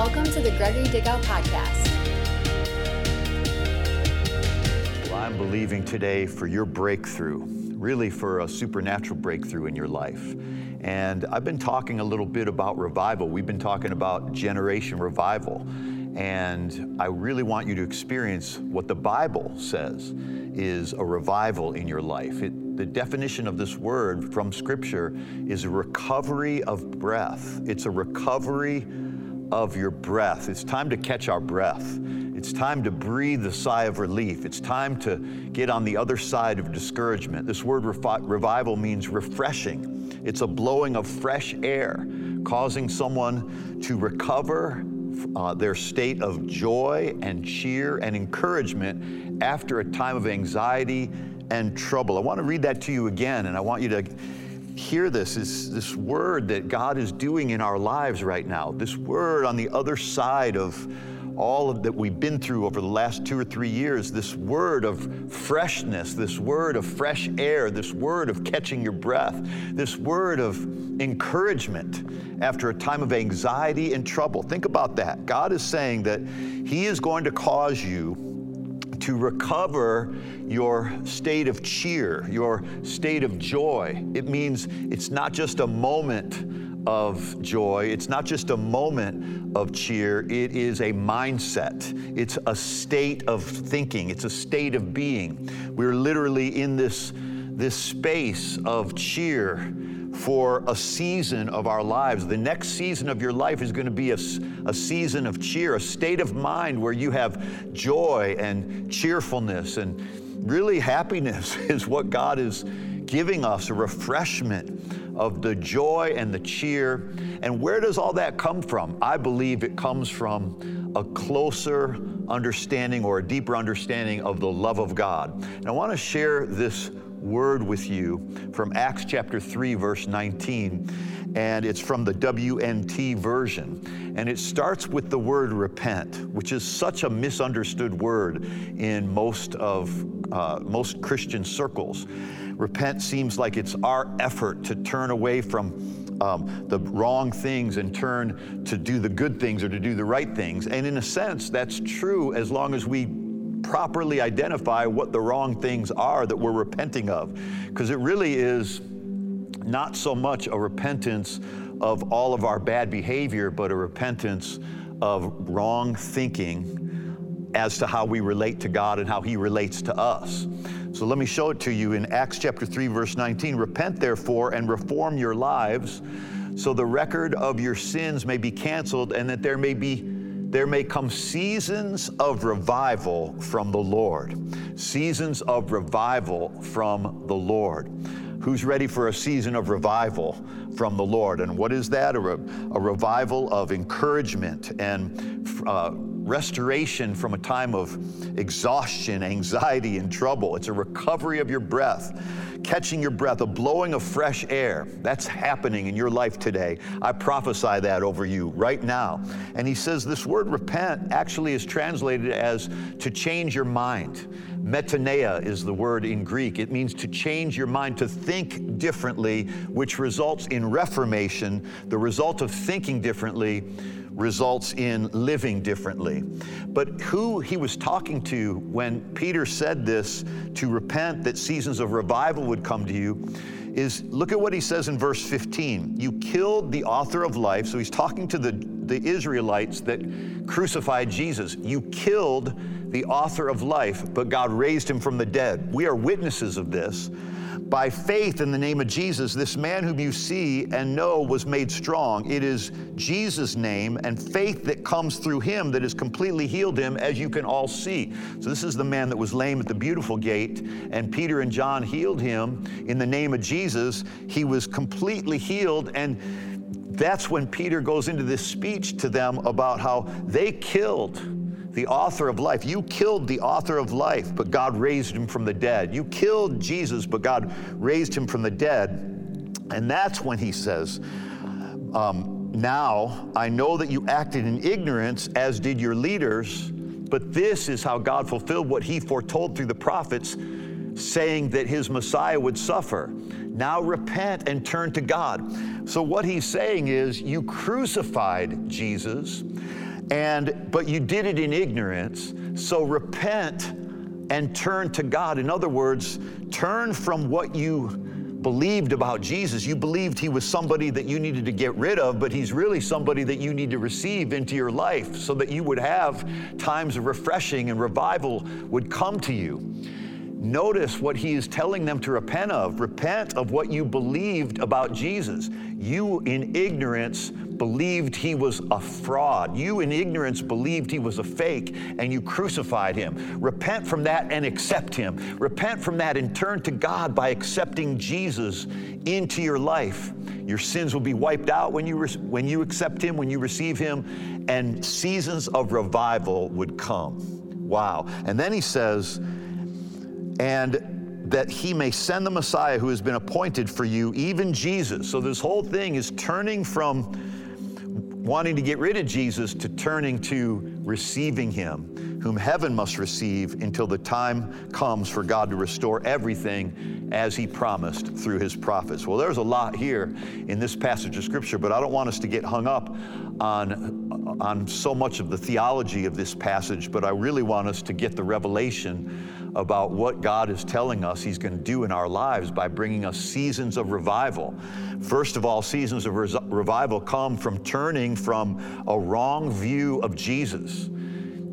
Welcome to the Gregory Dickow Podcast. Well, I'm believing today for your breakthrough, really for a supernatural breakthrough in your life. And I've been talking a little bit about revival. We've been talking about generation revival. And I really want you to experience what the Bible says is a revival in your life. It, the definition of this word from Scripture is a recovery of breath. It's a recovery of your breath. It's time to catch our breath. It's time to breathe a sigh of relief. It's time to get on the other side of discouragement. This word refi- revival means refreshing, it's a blowing of fresh air, causing someone to recover uh, their state of joy and cheer and encouragement after a time of anxiety and trouble. I want to read that to you again, and I want you to hear this is this word that God is doing in our lives right now. This word on the other side of all of that we've been through over the last two or three years, this word of freshness, this word of fresh air, this word of catching your breath, this word of encouragement after a time of anxiety and trouble. Think about that. God is saying that He is going to cause you to recover your state of cheer, your state of joy. It means it's not just a moment of joy. It's not just a moment of cheer, it is a mindset. It's a state of thinking, it's a state of being. We're literally in this, this space of cheer for a season of our lives. The next season of your life is going to be a, a season of cheer, a state of mind where you have joy and cheerfulness and really happiness is what God is giving us, a refreshment of the joy and the cheer. And where does all that come from? I believe it comes from a closer understanding or a deeper understanding of the love of God. And I want to share this word with you from Acts chapter 3, verse 19. And it's from the WNT version. And it starts with the word repent, which is such a misunderstood word in most of uh, most Christian circles. Repent seems like it's our effort to turn away from um, the wrong things and turn to do the good things or to do the right things. And in a sense, that's true as long as we properly identify what the wrong things are that we're repenting of. Because it really is not so much a repentance of all of our bad behavior, but a repentance of wrong thinking as to how we relate to God and how He relates to us. So let me show it to you in Acts chapter 3, verse 19. Repent therefore and reform your lives so the record of your sins may be canceled and that there may be there may come seasons of revival from the Lord. Seasons of revival from the Lord. Who's ready for a season of revival from the Lord? And what is that? A, re- a revival of encouragement and uh, restoration from a time of exhaustion, anxiety, and trouble. It's a recovery of your breath, catching your breath, a blowing of fresh air. That's happening in your life today. I prophesy that over you right now. And he says this word repent actually is translated as to change your mind. Metanoia is the word in Greek. It means to change your mind, to think differently, which results in reformation. The result of thinking differently results in living differently. But who he was talking to when Peter said this to repent, that seasons of revival would come to you, is look at what he says in verse 15. You killed the author of life. So he's talking to the, the Israelites that crucified Jesus. You killed the author of life, but God raised him from the dead. We are witnesses of this. By faith in the name of Jesus, this man whom you see and know was made strong. It is Jesus' name and faith that comes through him that has completely healed him, as you can all see. So, this is the man that was lame at the beautiful gate, and Peter and John healed him in the name of Jesus. He was completely healed, and that's when Peter goes into this speech to them about how they killed the author of life. You killed the author of life, but God raised him from the dead. You killed Jesus, but God raised him from the dead. And that's when he says, um, Now I know that you acted in ignorance, as did your leaders, but this is how God fulfilled what he foretold through the prophets, saying that his Messiah would suffer. Now repent and turn to God. So, what he's saying is, you crucified Jesus And but you did it in ignorance. So repent and turn to God. In other words, turn from what you believed about Jesus. You believed he was somebody that you needed to get rid of, but he's really somebody that you need to receive into your life so that you would have times of refreshing and revival would come to you. Notice what he is telling them to repent of. Repent of what you believed about Jesus. You, in ignorance, believed he was a fraud. You, in ignorance, believed he was a fake, and you crucified him. Repent from that and accept him. Repent from that and turn to God by accepting Jesus into your life. Your sins will be wiped out when you, re- when you accept him, when you receive him, and seasons of revival would come. Wow. And then he says, and that he may send the Messiah who has been appointed for you, even Jesus. So this whole thing is turning from wanting to get rid of Jesus to turning to receiving him, whom heaven must receive until the time comes for God to restore everything as he promised through his prophets. Well, there's a lot here in this passage of scripture, but I don't want us to get hung up on, on so much of the theology of this passage, but I really want us to get the revelation about what God is telling us He's going to do in our lives by bringing us seasons of revival. First of all, seasons of res- revival come from turning from a wrong view of Jesus,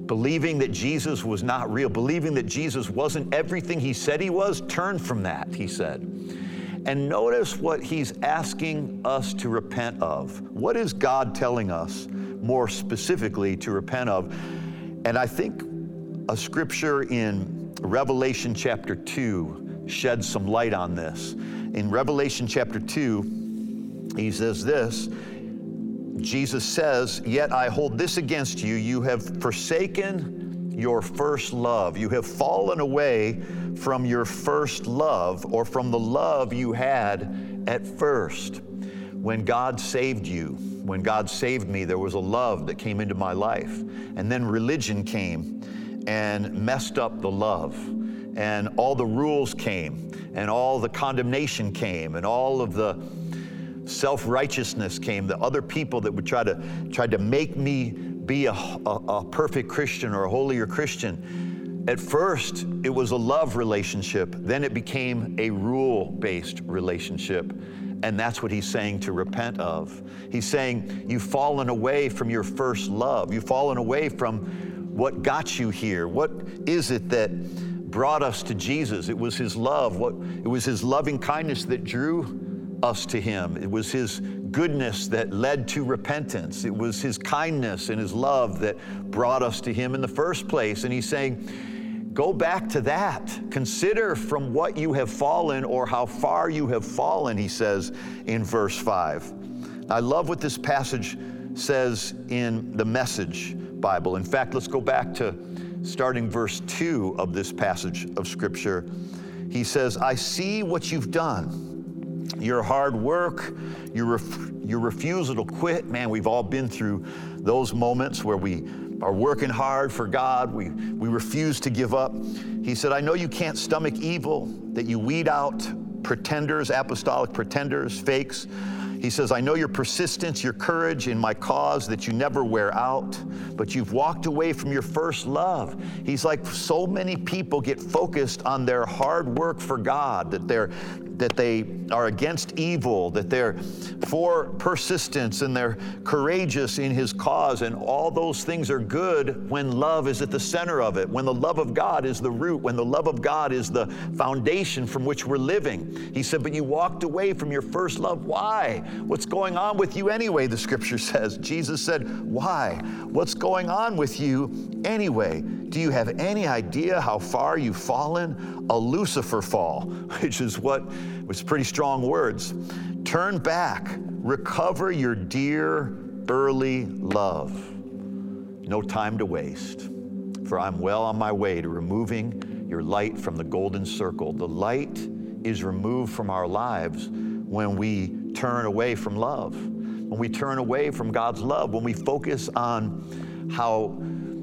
believing that Jesus was not real, believing that Jesus wasn't everything He said He was. Turn from that, He said. And notice what He's asking us to repent of. What is God telling us more specifically to repent of? And I think a scripture in Revelation chapter 2 sheds some light on this. In Revelation chapter 2, he says this Jesus says, Yet I hold this against you. You have forsaken your first love. You have fallen away from your first love or from the love you had at first. When God saved you, when God saved me, there was a love that came into my life. And then religion came and messed up the love. And all the rules came, and all the condemnation came, and all of the self-righteousness came, the other people that would try to try to make me be a, a, a perfect Christian or a holier Christian. At first, it was a love relationship. Then it became a rule-based relationship. And that's what he's saying to repent of. He's saying, You've fallen away from your first love. You've fallen away from what got you here? What is it that brought us to Jesus? It was His love. What, it was His loving kindness that drew us to Him. It was His goodness that led to repentance. It was His kindness and His love that brought us to Him in the first place. And He's saying, Go back to that. Consider from what you have fallen or how far you have fallen, he says in verse 5. I love what this passage says in the message. Bible. In fact, let's go back to starting verse 2 of this passage of Scripture. He says, I see what you've done. Your hard work, your, ref- your refusal to quit. Man, we've all been through those moments where we are working hard for God, we, we refuse to give up. He said, I know you can't stomach evil, that you weed out pretenders, apostolic pretenders, fakes he says, I know your persistence, your courage in my cause that you never wear out, but you've walked away from your first love. He's like, so many people get focused on their hard work for God, that they're that they are against evil, that they're for persistence and they're courageous in His cause. And all those things are good when love is at the center of it, when the love of God is the root, when the love of God is the foundation from which we're living. He said, But you walked away from your first love. Why? What's going on with you anyway? The scripture says. Jesus said, Why? What's going on with you anyway? Do you have any idea how far you've fallen? A Lucifer fall, which is what was pretty strong words. Turn back, recover your dear early love. No time to waste, for I'm well on my way to removing your light from the golden circle. The light is removed from our lives when we turn away from love, when we turn away from God's love, when we focus on how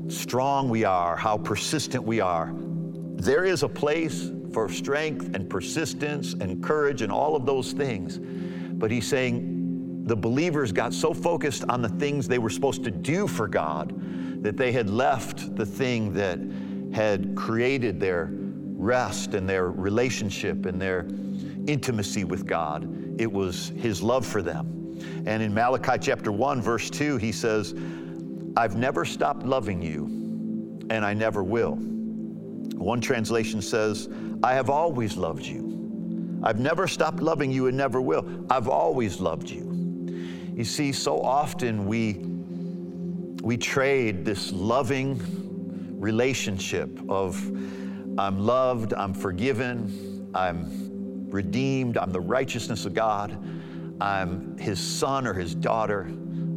strong we are, how persistent we are. There is a place for strength and persistence and courage and all of those things. But he's saying, the believers got so focused on the things they were supposed to do for God that they had left the thing that had created their rest and their relationship and their intimacy with God. It was His love for them. And in Malachi chapter 1, verse 2, he says, I've never stopped loving you, and I never will. One translation says, I have always loved you. I've never stopped loving you and never will. I've always loved you. You see, so often we, we trade this loving relationship of I'm loved, I'm forgiven, I'm redeemed, I'm the righteousness of God, I'm his son or his daughter,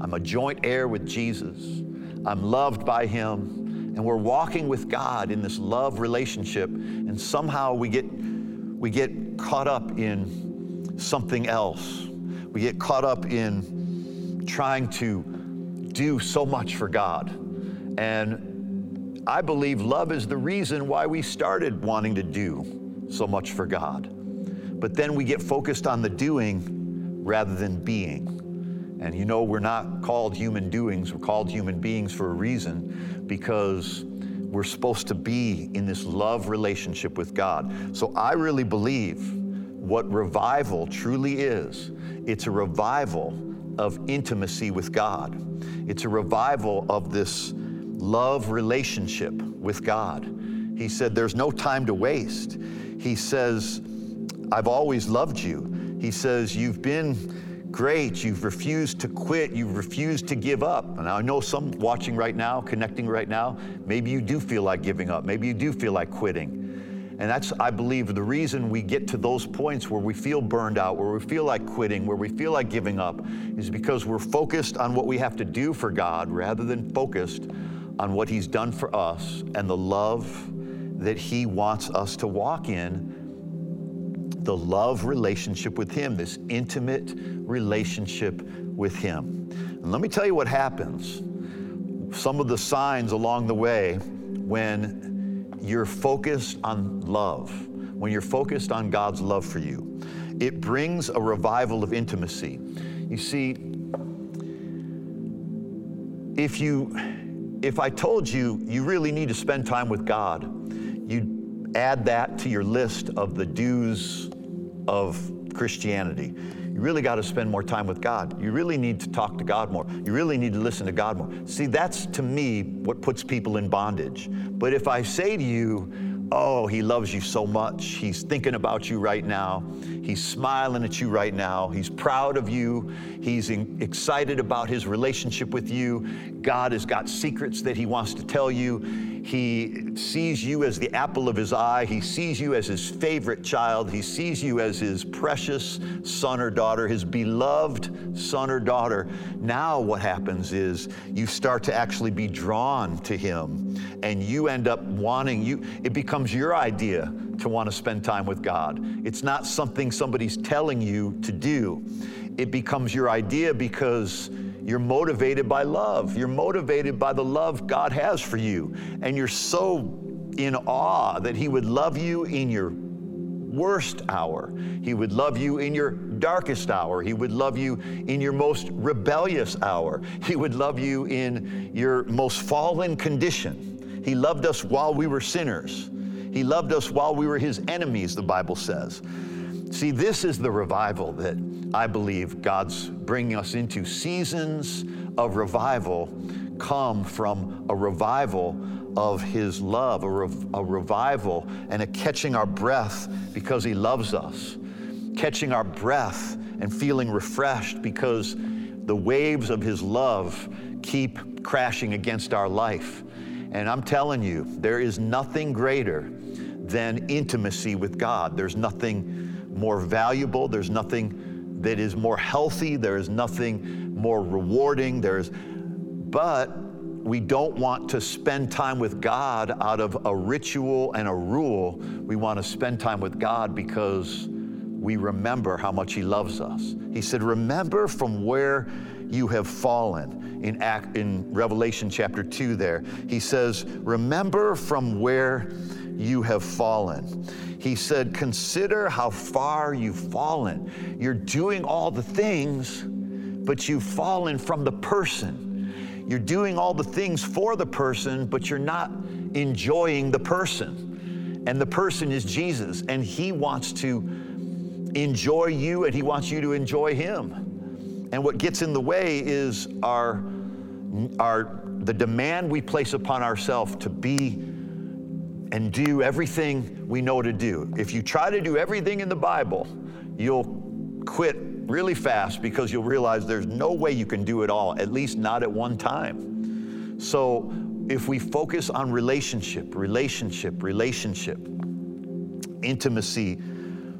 I'm a joint heir with Jesus, I'm loved by him, and we're walking with God in this love relationship, and somehow we get, we get caught up in something else. We get caught up in trying to do so much for God. And I believe love is the reason why we started wanting to do so much for God. But then we get focused on the doing rather than being. And you know, we're not called human doings, we're called human beings for a reason because we're supposed to be in this love relationship with God. So I really believe what revival truly is it's a revival of intimacy with God, it's a revival of this love relationship with God. He said, There's no time to waste. He says, I've always loved you. He says, You've been great. You've refused to quit. You've refused to give up. And I know some watching right now, connecting right now, maybe you do feel like giving up. Maybe you do feel like quitting. And that's, I believe, the reason we get to those points where we feel burned out, where we feel like quitting, where we feel like giving up, is because we're focused on what we have to do for God rather than focused on what He's done for us and the love that He wants us to walk in the love relationship with Him, this intimate relationship with Him. And let me tell you what happens. Some of the signs along the way when you're focused on love, when you're focused on God's love for you, it brings a revival of intimacy. You see, if you if I told you you really need to spend time with God, you'd add that to your list of the dues of Christianity. You really got to spend more time with God. You really need to talk to God more. You really need to listen to God more. See, that's to me what puts people in bondage. But if I say to you, Oh, he loves you so much. He's thinking about you right now. He's smiling at you right now. He's proud of you. He's excited about his relationship with you. God has got secrets that he wants to tell you. He sees you as the apple of his eye. He sees you as his favorite child. He sees you as his precious son or daughter, his beloved son or daughter. Now, what happens is you start to actually be drawn to him and you end up wanting you it becomes your idea to want to spend time with God. It's not something somebody's telling you to do. It becomes your idea because you're motivated by love. You're motivated by the love God has for you. And you're so in awe that He would love you in your worst hour. He would love you in your darkest hour. He would love you in your most rebellious hour. He would love you in your most fallen condition. He loved us while we were sinners. He loved us while we were His enemies, the Bible says. See, this is the revival that I believe God's bringing us into. Seasons of revival come from a revival of His love, a, rev- a revival and a catching our breath because He loves us, catching our breath and feeling refreshed because the waves of His love keep crashing against our life. And I'm telling you, there is nothing greater than intimacy with God. There's nothing more valuable, there's nothing that is more healthy, there is nothing more rewarding, there's, but we don't want to spend time with God out of a ritual and a rule. We want to spend time with God because we remember how much He loves us. He said, Remember from where you have fallen. In, Act, in Revelation chapter 2, there, He says, Remember from where you have fallen. He said, Consider how far you've fallen. You're doing all the things, but you've fallen from the person. You're doing all the things for the person, but you're not enjoying the person. And the person is Jesus, and He wants to enjoy you and He wants you to enjoy Him. And what gets in the way is our, our, the demand we place upon ourselves to be and do everything we know to do. If you try to do everything in the Bible, you'll quit really fast because you'll realize there's no way you can do it all, at least not at one time. So if we focus on relationship, relationship, relationship, intimacy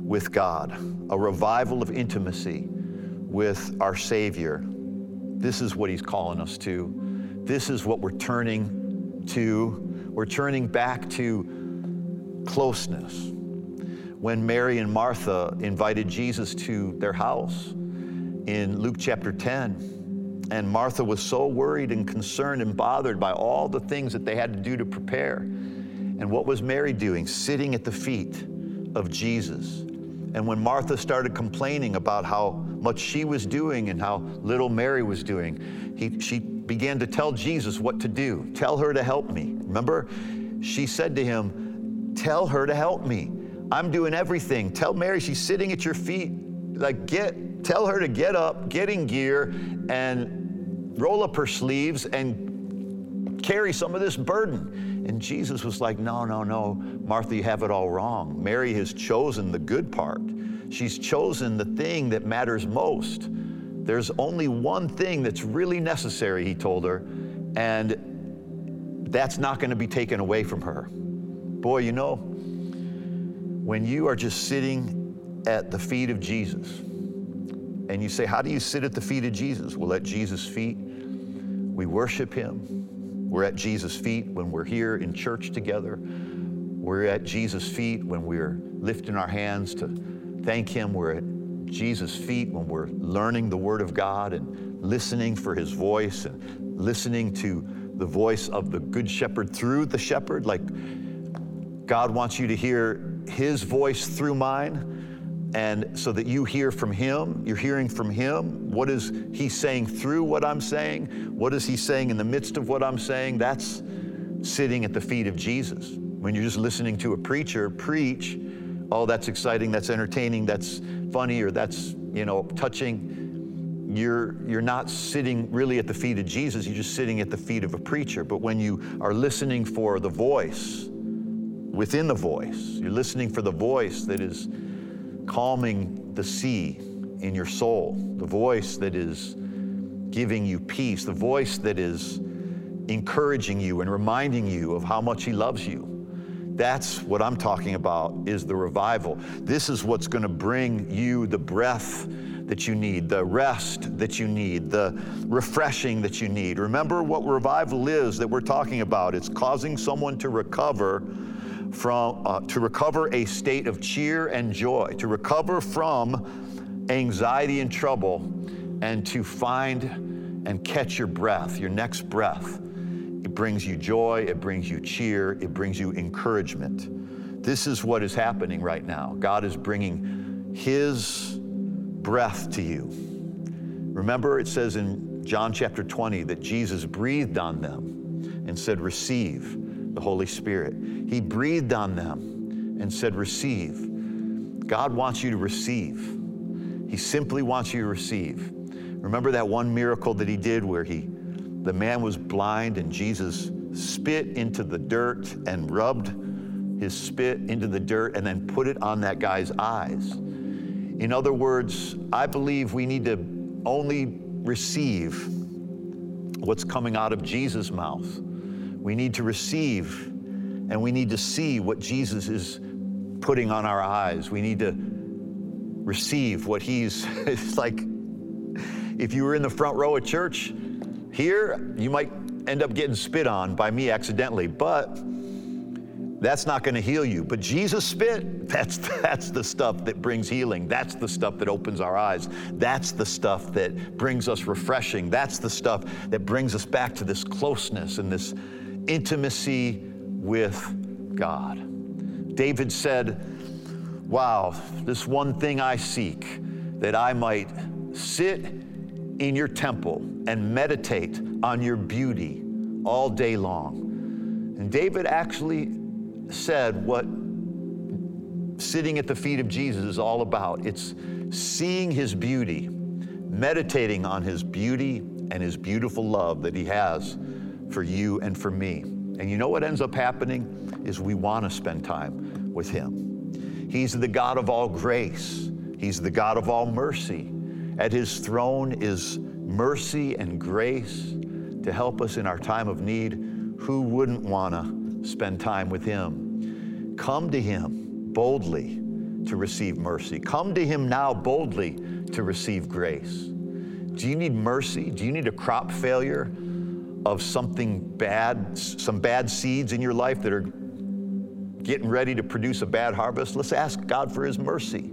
with God, a revival of intimacy with our Savior, this is what He's calling us to. This is what we're turning to. We're turning back to closeness when Mary and Martha invited Jesus to their house in Luke chapter 10. And Martha was so worried and concerned and bothered by all the things that they had to do to prepare. And what was Mary doing? Sitting at the feet of Jesus. And when Martha started complaining about how much she was doing and how little Mary was doing, he, she began to tell Jesus what to do. Tell her to help me. Remember, she said to him, Tell her to help me. I'm doing everything. Tell Mary she's sitting at your feet. Like, get, tell her to get up, get in gear, and roll up her sleeves and carry some of this burden. And Jesus was like, No, no, no, Martha, you have it all wrong. Mary has chosen the good part. She's chosen the thing that matters most. There's only one thing that's really necessary, he told her, and that's not going to be taken away from her. Boy, you know, when you are just sitting at the feet of Jesus, and you say, How do you sit at the feet of Jesus? Well, at Jesus' feet, we worship Him. We're at Jesus' feet when we're here in church together. We're at Jesus' feet when we're lifting our hands to thank Him. We're at Jesus' feet when we're learning the Word of God and listening for His voice and listening to the voice of the Good Shepherd through the shepherd. Like God wants you to hear his voice through mine and so that you hear from him you're hearing from him. What is he saying through what i'm saying? What is he saying in the midst of what i'm saying? That's sitting at the feet of jesus. When you're just listening to a preacher preach oh that's exciting that's entertaining that's funny or that's you know touching. You're you're not sitting really at the feet of jesus you're just sitting at the feet of a preacher. But when you are listening for the voice within the voice. You're listening for the voice that is calming the sea in your soul, the voice that is giving you peace, the voice that is encouraging you and reminding you of how much He loves you. That's what I'm talking about is the revival. This is what's going to bring you the breath that you need, the rest that you need, the refreshing that you need. Remember what revival is that we're talking about. It's causing someone to recover from, uh, to recover a state of cheer and joy, to recover from anxiety and trouble, and to find and catch your breath, your next breath. It brings you joy, it brings you cheer, it brings you encouragement. This is what is happening right now. God is bringing His breath to you. Remember, it says in John chapter 20 that Jesus breathed on them and said, Receive the Holy Spirit. He breathed on them and said, Receive. God wants you to receive. He simply wants you to receive. Remember that one miracle that he did where he the man was blind and Jesus spit into the dirt and rubbed his spit into the dirt and then put it on that guy's eyes. In other words, I believe we need to only receive what's coming out of Jesus' mouth. We need to receive and we need to see what Jesus is putting on our eyes. We need to receive what He's, it's like if you were in the front row at church, here you might end up getting spit on by me accidentally, but that's not going to heal you. But Jesus spit, that's, that's the stuff that brings healing. That's the stuff that opens our eyes. That's the stuff that brings us refreshing. That's the stuff that brings us back to this closeness and this intimacy with God. David said, Wow, this one thing I seek, that I might sit in your temple and meditate on your beauty all day long. And David actually said what sitting at the feet of Jesus is all about it's seeing his beauty, meditating on his beauty and his beautiful love that he has for you and for me. And you know what ends up happening is we want to spend time with him. He's the God of all grace. He's the God of all mercy. At his throne is mercy and grace to help us in our time of need. Who wouldn't want to spend time with him? Come to him boldly to receive mercy. Come to him now boldly to receive grace. Do you need mercy? Do you need a crop failure of something bad, some bad seeds in your life that are getting ready to produce a bad harvest? Let's ask God for his mercy.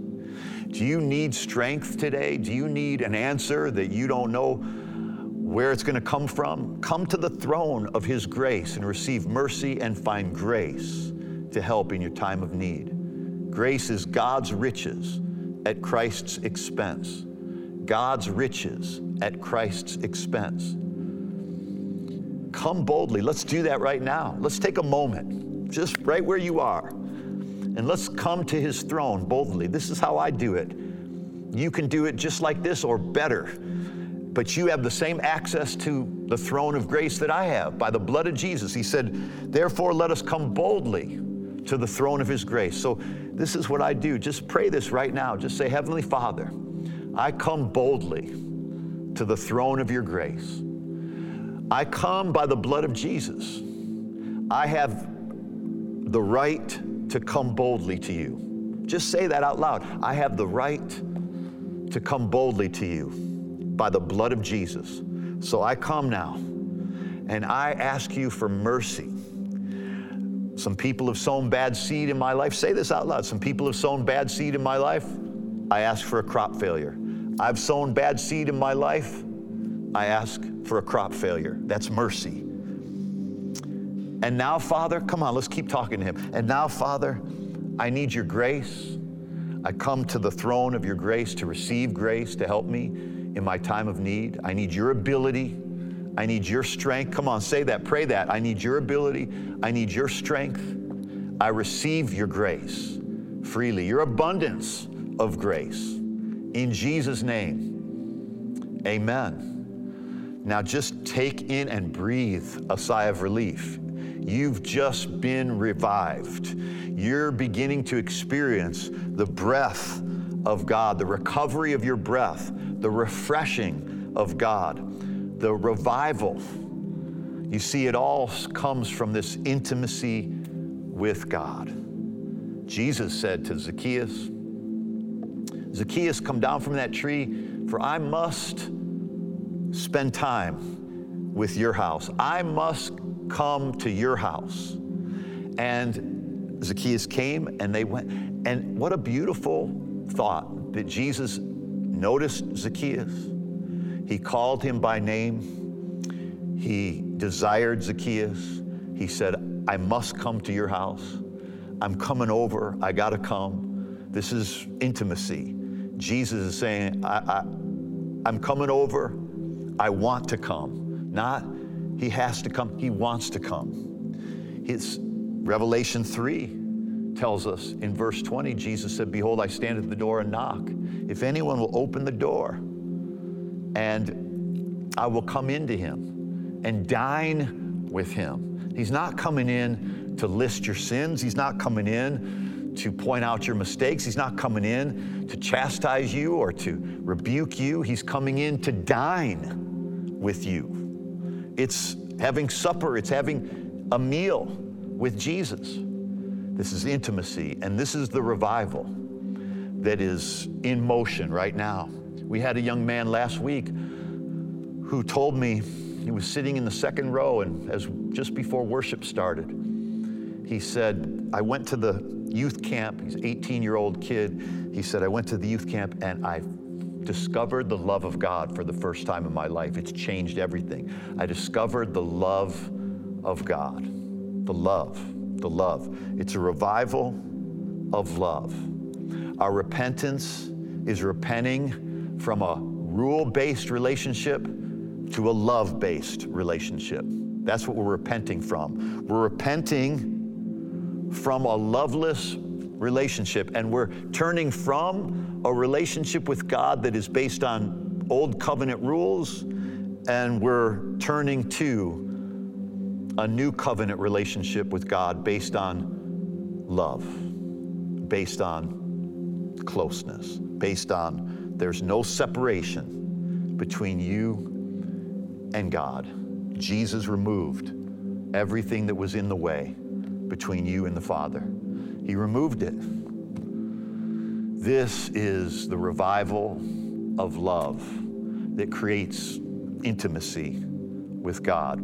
Do you need strength today? Do you need an answer that you don't know where it's going to come from? Come to the throne of His grace and receive mercy and find grace to help in your time of need. Grace is God's riches at Christ's expense. God's riches at Christ's expense. Come boldly. Let's do that right now. Let's take a moment, just right where you are and let's come to his throne boldly. This is how I do it. You can do it just like this or better. But you have the same access to the throne of grace that I have by the blood of Jesus. He said, Therefore, let us come boldly to the throne of his grace. So, this is what I do. Just pray this right now. Just say, Heavenly Father, I come boldly to the throne of your grace. I come by the blood of Jesus. I have the right to come boldly to you. Just say that out loud. I have the right to come boldly to you by the blood of Jesus. So I come now and I ask you for mercy. Some people have sown bad seed in my life. Say this out loud. Some people have sown bad seed in my life. I ask for a crop failure. I've sown bad seed in my life. I ask for a crop failure. That's mercy. And now, Father, come on, let's keep talking to Him. And now, Father, I need your grace. I come to the throne of your grace to receive grace to help me in my time of need. I need your ability. I need your strength. Come on, say that, pray that. I need your ability. I need your strength. I receive your grace freely, your abundance of grace. In Jesus' name, amen. Now just take in and breathe a sigh of relief. You've just been revived. You're beginning to experience the breath of God, the recovery of your breath, the refreshing of God, the revival. You see, it all comes from this intimacy with God. Jesus said to Zacchaeus, Zacchaeus, come down from that tree, for I must spend time with your house. I must come to your house. And Zacchaeus came and they went. And what a beautiful thought that Jesus noticed Zacchaeus. He called him by name. He desired Zacchaeus. He said, I must come to your house. I'm coming over. I got to come. This is intimacy. Jesus is saying, I, I, I'm coming over. I want to come. Not he has to come. He wants to come. His Revelation 3 tells us in verse 20, Jesus said, Behold, I stand at the door and knock. If anyone will open the door, and I will come into him and dine with him. He's not coming in to list your sins. He's not coming in to point out your mistakes. He's not coming in to chastise you or to rebuke you. He's coming in to dine with you. It's having supper, it's having a meal with Jesus. This is intimacy, and this is the revival that is in motion right now. We had a young man last week who told me he was sitting in the second row, and as just before worship started, he said, I went to the youth camp. He's an 18 year old kid. He said, I went to the youth camp and I discovered the love of God for the first time in my life. It's changed everything. I discovered the love of God. The love, the love. It's a revival of love. Our repentance is repenting from a rule based relationship to a love based relationship. That's what we're repenting from. We're repenting from a loveless relationship, and we're turning from a relationship with God that is based on old covenant rules, and we're turning to a new covenant relationship with God based on love, based on closeness, based on there's no separation between you and God. Jesus removed everything that was in the way between you and the Father. He removed it. This is the revival of love that creates intimacy with God.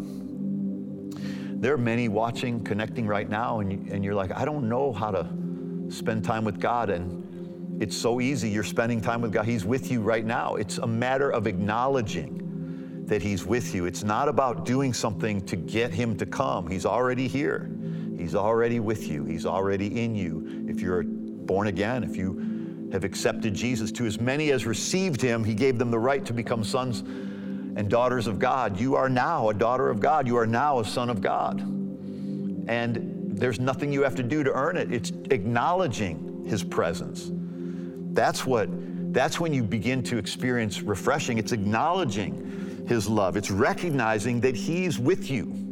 There are many watching, connecting right now, and, you, and you're like, I don't know how to spend time with God. And it's so easy. You're spending time with God. He's with you right now. It's a matter of acknowledging that He's with you. It's not about doing something to get Him to come. He's already here. He's already with you. He's already in you. If you're born again, if you have accepted Jesus, to as many as received Him, He gave them the right to become sons and daughters of God. You are now a daughter of God. You are now a son of God. And there's nothing you have to do to earn it. It's acknowledging his presence. That's what that's when you begin to experience refreshing. It's acknowledging his love. It's recognizing that he's with you.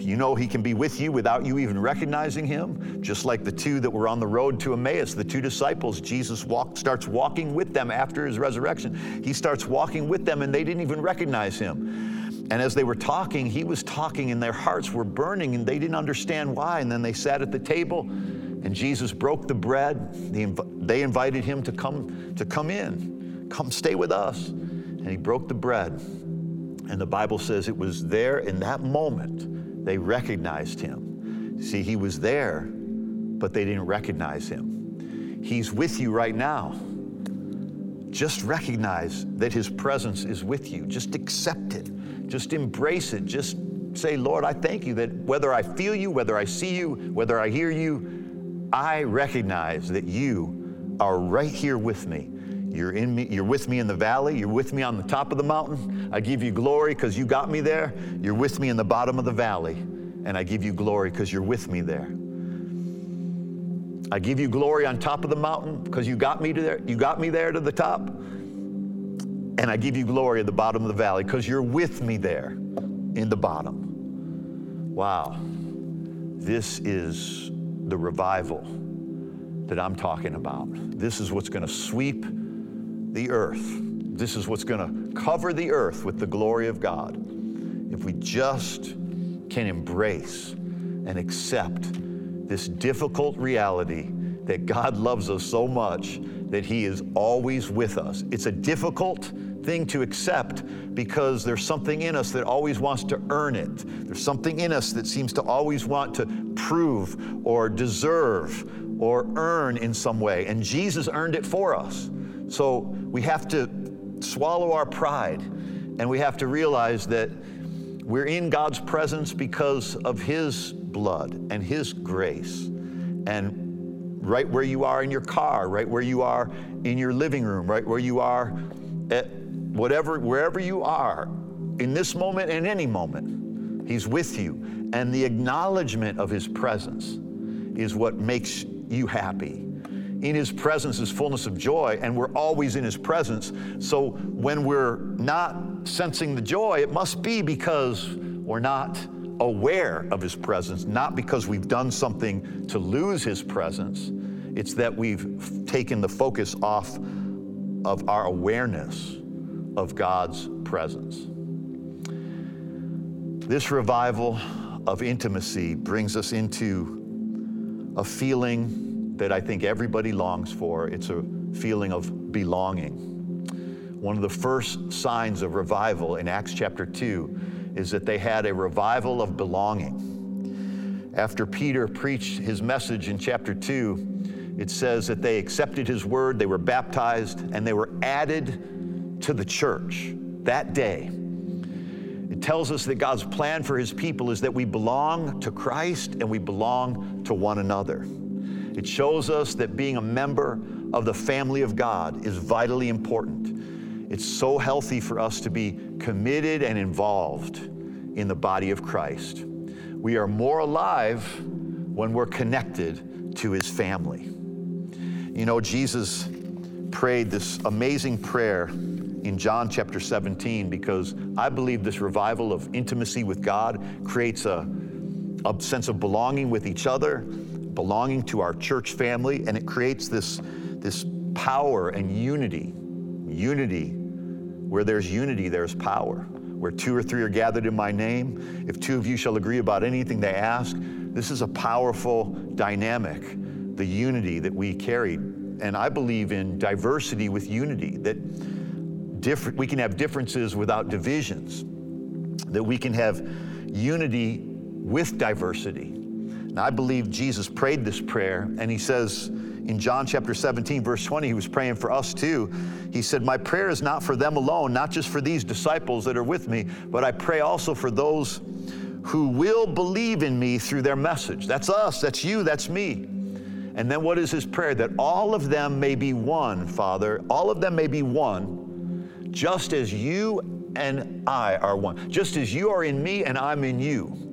You know he can be with you without you even recognizing him, just like the two that were on the road to Emmaus, the two disciples. Jesus walk, starts walking with them after his resurrection. He starts walking with them, and they didn't even recognize him. And as they were talking, he was talking, and their hearts were burning, and they didn't understand why. And then they sat at the table, and Jesus broke the bread. They invited him to come to come in, come stay with us. And he broke the bread. And the Bible says it was there in that moment they recognized him. See, he was there, but they didn't recognize him. He's with you right now. Just recognize that his presence is with you. Just accept it. Just embrace it. Just say, Lord, I thank you that whether I feel you, whether I see you, whether I hear you, I recognize that you are right here with me. You're in me, you're with me in the valley, you're with me on the top of the mountain. I give you glory because you got me there. You're with me in the bottom of the valley, and I give you glory because you're with me there. I give you glory on top of the mountain because you got me to there. You got me there to the top. And I give you glory at the bottom of the valley because you're with me there in the bottom. Wow. This is the revival that I'm talking about. This is what's going to sweep the earth. This is what's going to cover the earth with the glory of God. If we just can embrace and accept this difficult reality that God loves us so much that He is always with us. It's a difficult thing to accept because there's something in us that always wants to earn it. There's something in us that seems to always want to prove or deserve or earn in some way. And Jesus earned it for us. So we have to swallow our pride and we have to realize that we're in God's presence because of His blood and His grace. And right where you are in your car, right where you are in your living room, right where you are at whatever, wherever you are, in this moment and any moment, He's with you. And the acknowledgement of His presence is what makes you happy in His presence is fullness of joy, and we're always in His presence. So when we're not sensing the joy, it must be because we're not aware of His presence, not because we've done something to lose His presence. It's that we've taken the focus off of our awareness of God's presence. This revival of intimacy brings us into a feeling that I think everybody longs for. It's a feeling of belonging. One of the first signs of revival in Acts chapter 2 is that they had a revival of belonging. After Peter preached his message in chapter 2, it says that they accepted his word, they were baptized, and they were added to the church that day. It tells us that God's plan for his people is that we belong to Christ and we belong to one another. It shows us that being a member of the family of God is vitally important. It's so healthy for us to be committed and involved in the body of Christ. We are more alive when we're connected to his family. You know, Jesus prayed this amazing prayer in John chapter 17 because I believe this revival of intimacy with God creates a, a sense of belonging with each other, belonging to our church family, and it creates this, this power and unity. Unity. Where there's unity, there's power. Where two or three are gathered in my name, if two of you shall agree about anything they ask, this is a powerful dynamic, the unity that we carry. And I believe in diversity with unity, that different, we can have differences without divisions, that we can have unity with diversity. And I believe Jesus prayed this prayer, and he says in John chapter 17, verse 20, he was praying for us too. He said, My prayer is not for them alone, not just for these disciples that are with me, but I pray also for those who will believe in me through their message. That's us, that's you, that's me. And then what is his prayer? That all of them may be one, Father, all of them may be one, just as you and I are one, just as you are in me and I'm in you.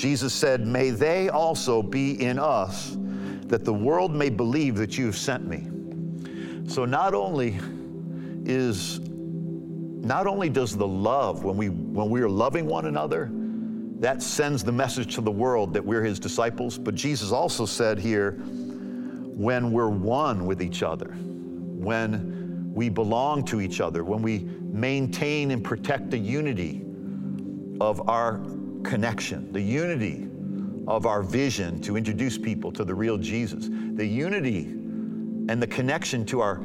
Jesus said, May they also be in us, that the world may believe that you have sent me. So not only is not only does the love when we when we are loving one another that sends the message to the world that we're his disciples. But Jesus also said here, when we're one with each other, when we belong to each other, when we maintain and protect the unity of our connection, the unity of our vision to introduce people to the real Jesus, the unity and the connection to our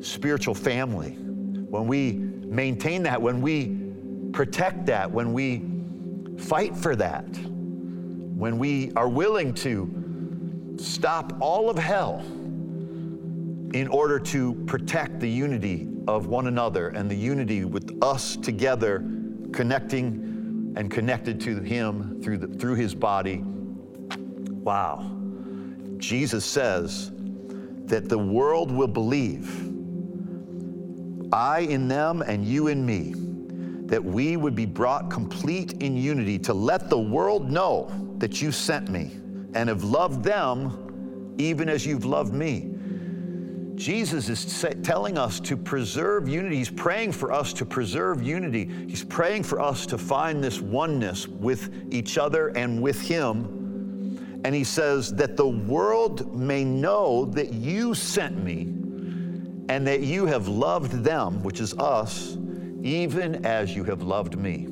spiritual family, when we maintain that, when we protect that, when we fight for that, when we are willing to stop all of hell in order to protect the unity of one another and the unity with us together, connecting and connected to Him through, the, through His body. Wow. Jesus says that the world will believe I in them and you in me that we would be brought complete in unity to let the world know that you sent me and have loved them even as you've loved me. Jesus is telling us to preserve unity. He's praying for us to preserve unity. He's praying for us to find this oneness with each other and with Him. And He says that the world may know that you sent me and that you have loved them, which is us, even as you have loved me.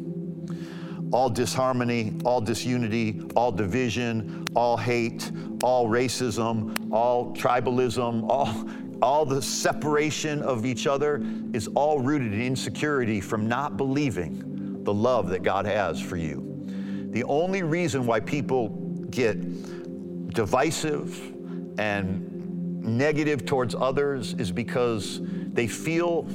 All disharmony, all disunity, all division, all hate, all racism, all tribalism, all, all the separation of each other is all rooted in insecurity from not believing the love that God has for you. The only reason why people get divisive and negative towards others is because they feel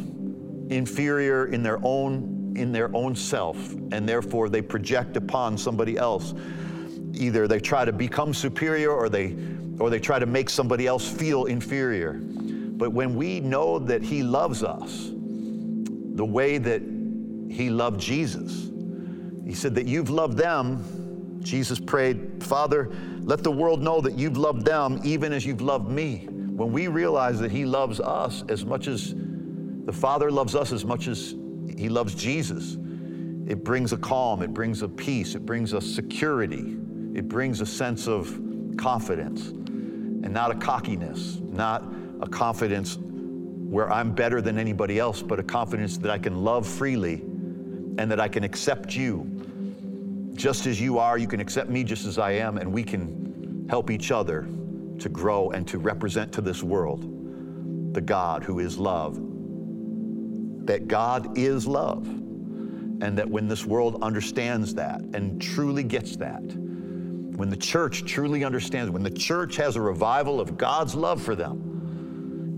inferior in their own in their own self and therefore they project upon somebody else either they try to become superior or they or they try to make somebody else feel inferior but when we know that he loves us the way that he loved Jesus he said that you've loved them Jesus prayed father let the world know that you've loved them even as you've loved me when we realize that he loves us as much as the Father loves us as much as He loves Jesus. It brings a calm, it brings a peace, it brings a security, it brings a sense of confidence and not a cockiness, not a confidence where I'm better than anybody else, but a confidence that I can love freely and that I can accept you just as you are. You can accept me just as I am, and we can help each other to grow and to represent to this world the God who is love that God is love. And that when this world understands that and truly gets that, when the church truly understands, when the church has a revival of God's love for them,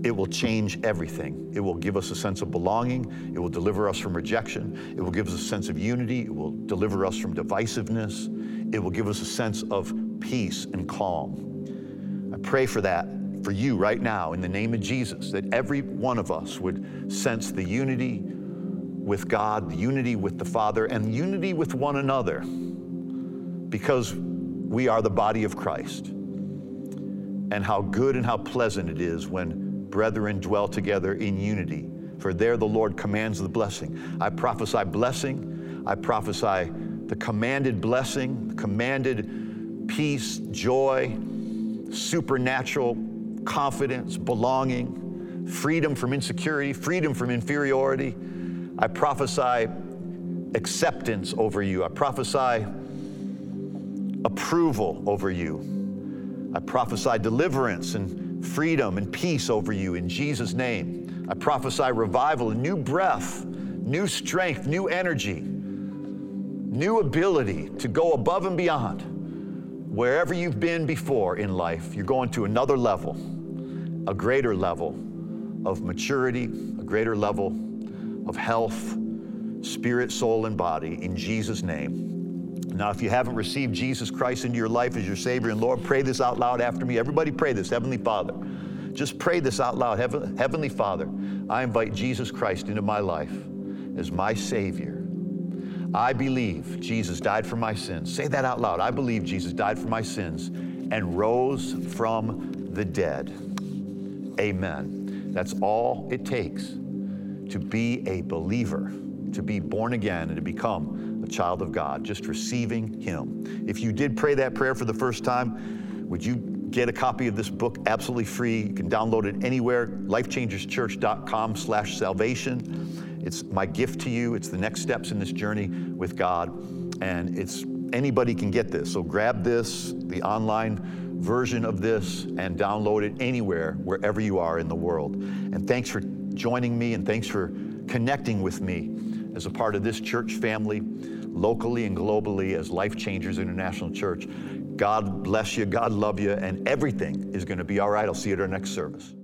it will change everything. It will give us a sense of belonging. It will deliver us from rejection. It will give us a sense of unity. It will deliver us from divisiveness. It will give us a sense of peace and calm. I pray for that for you right now in the name of Jesus that every one of us would sense the unity with God, the unity with the Father, and unity with one another because we are the body of Christ. And how good and how pleasant it is when brethren dwell together in unity. For there the Lord commands the blessing. I prophesy blessing. I prophesy the commanded blessing, the commanded peace, joy, supernatural confidence, belonging, freedom from insecurity, freedom from inferiority. I prophesy acceptance over you. I prophesy approval over you. I prophesy deliverance and freedom and peace over you in Jesus' name. I prophesy revival and new breath, new strength, new energy, new ability to go above and beyond. Wherever you've been before in life, you're going to another level, a greater level of maturity, a greater level of health, spirit, soul, and body in Jesus' name. Now, if you haven't received Jesus Christ into your life as your Savior and Lord, pray this out loud after me. Everybody pray this, Heavenly Father. Just pray this out loud. Heavenly Father, I invite Jesus Christ into my life as my Savior. I believe Jesus died for my sins. Say that out loud. I believe Jesus died for my sins and rose from the dead. Amen. That's all it takes to be a believer, to be born again, and to become a child of God, just receiving Him. If you did pray that prayer for the first time, would you get a copy of this book absolutely free? You can download it anywhere, lifechangerschurch.com slash salvation. It's my gift to you. It's the next steps in this journey with God. And it's anybody can get this. So grab this, the online version of this, and download it anywhere, wherever you are in the world. And thanks for joining me and thanks for connecting with me as a part of this church family, locally and globally as Life Changers International Church. God bless you, God love you, and everything is going to be all right. I'll see you at our next service.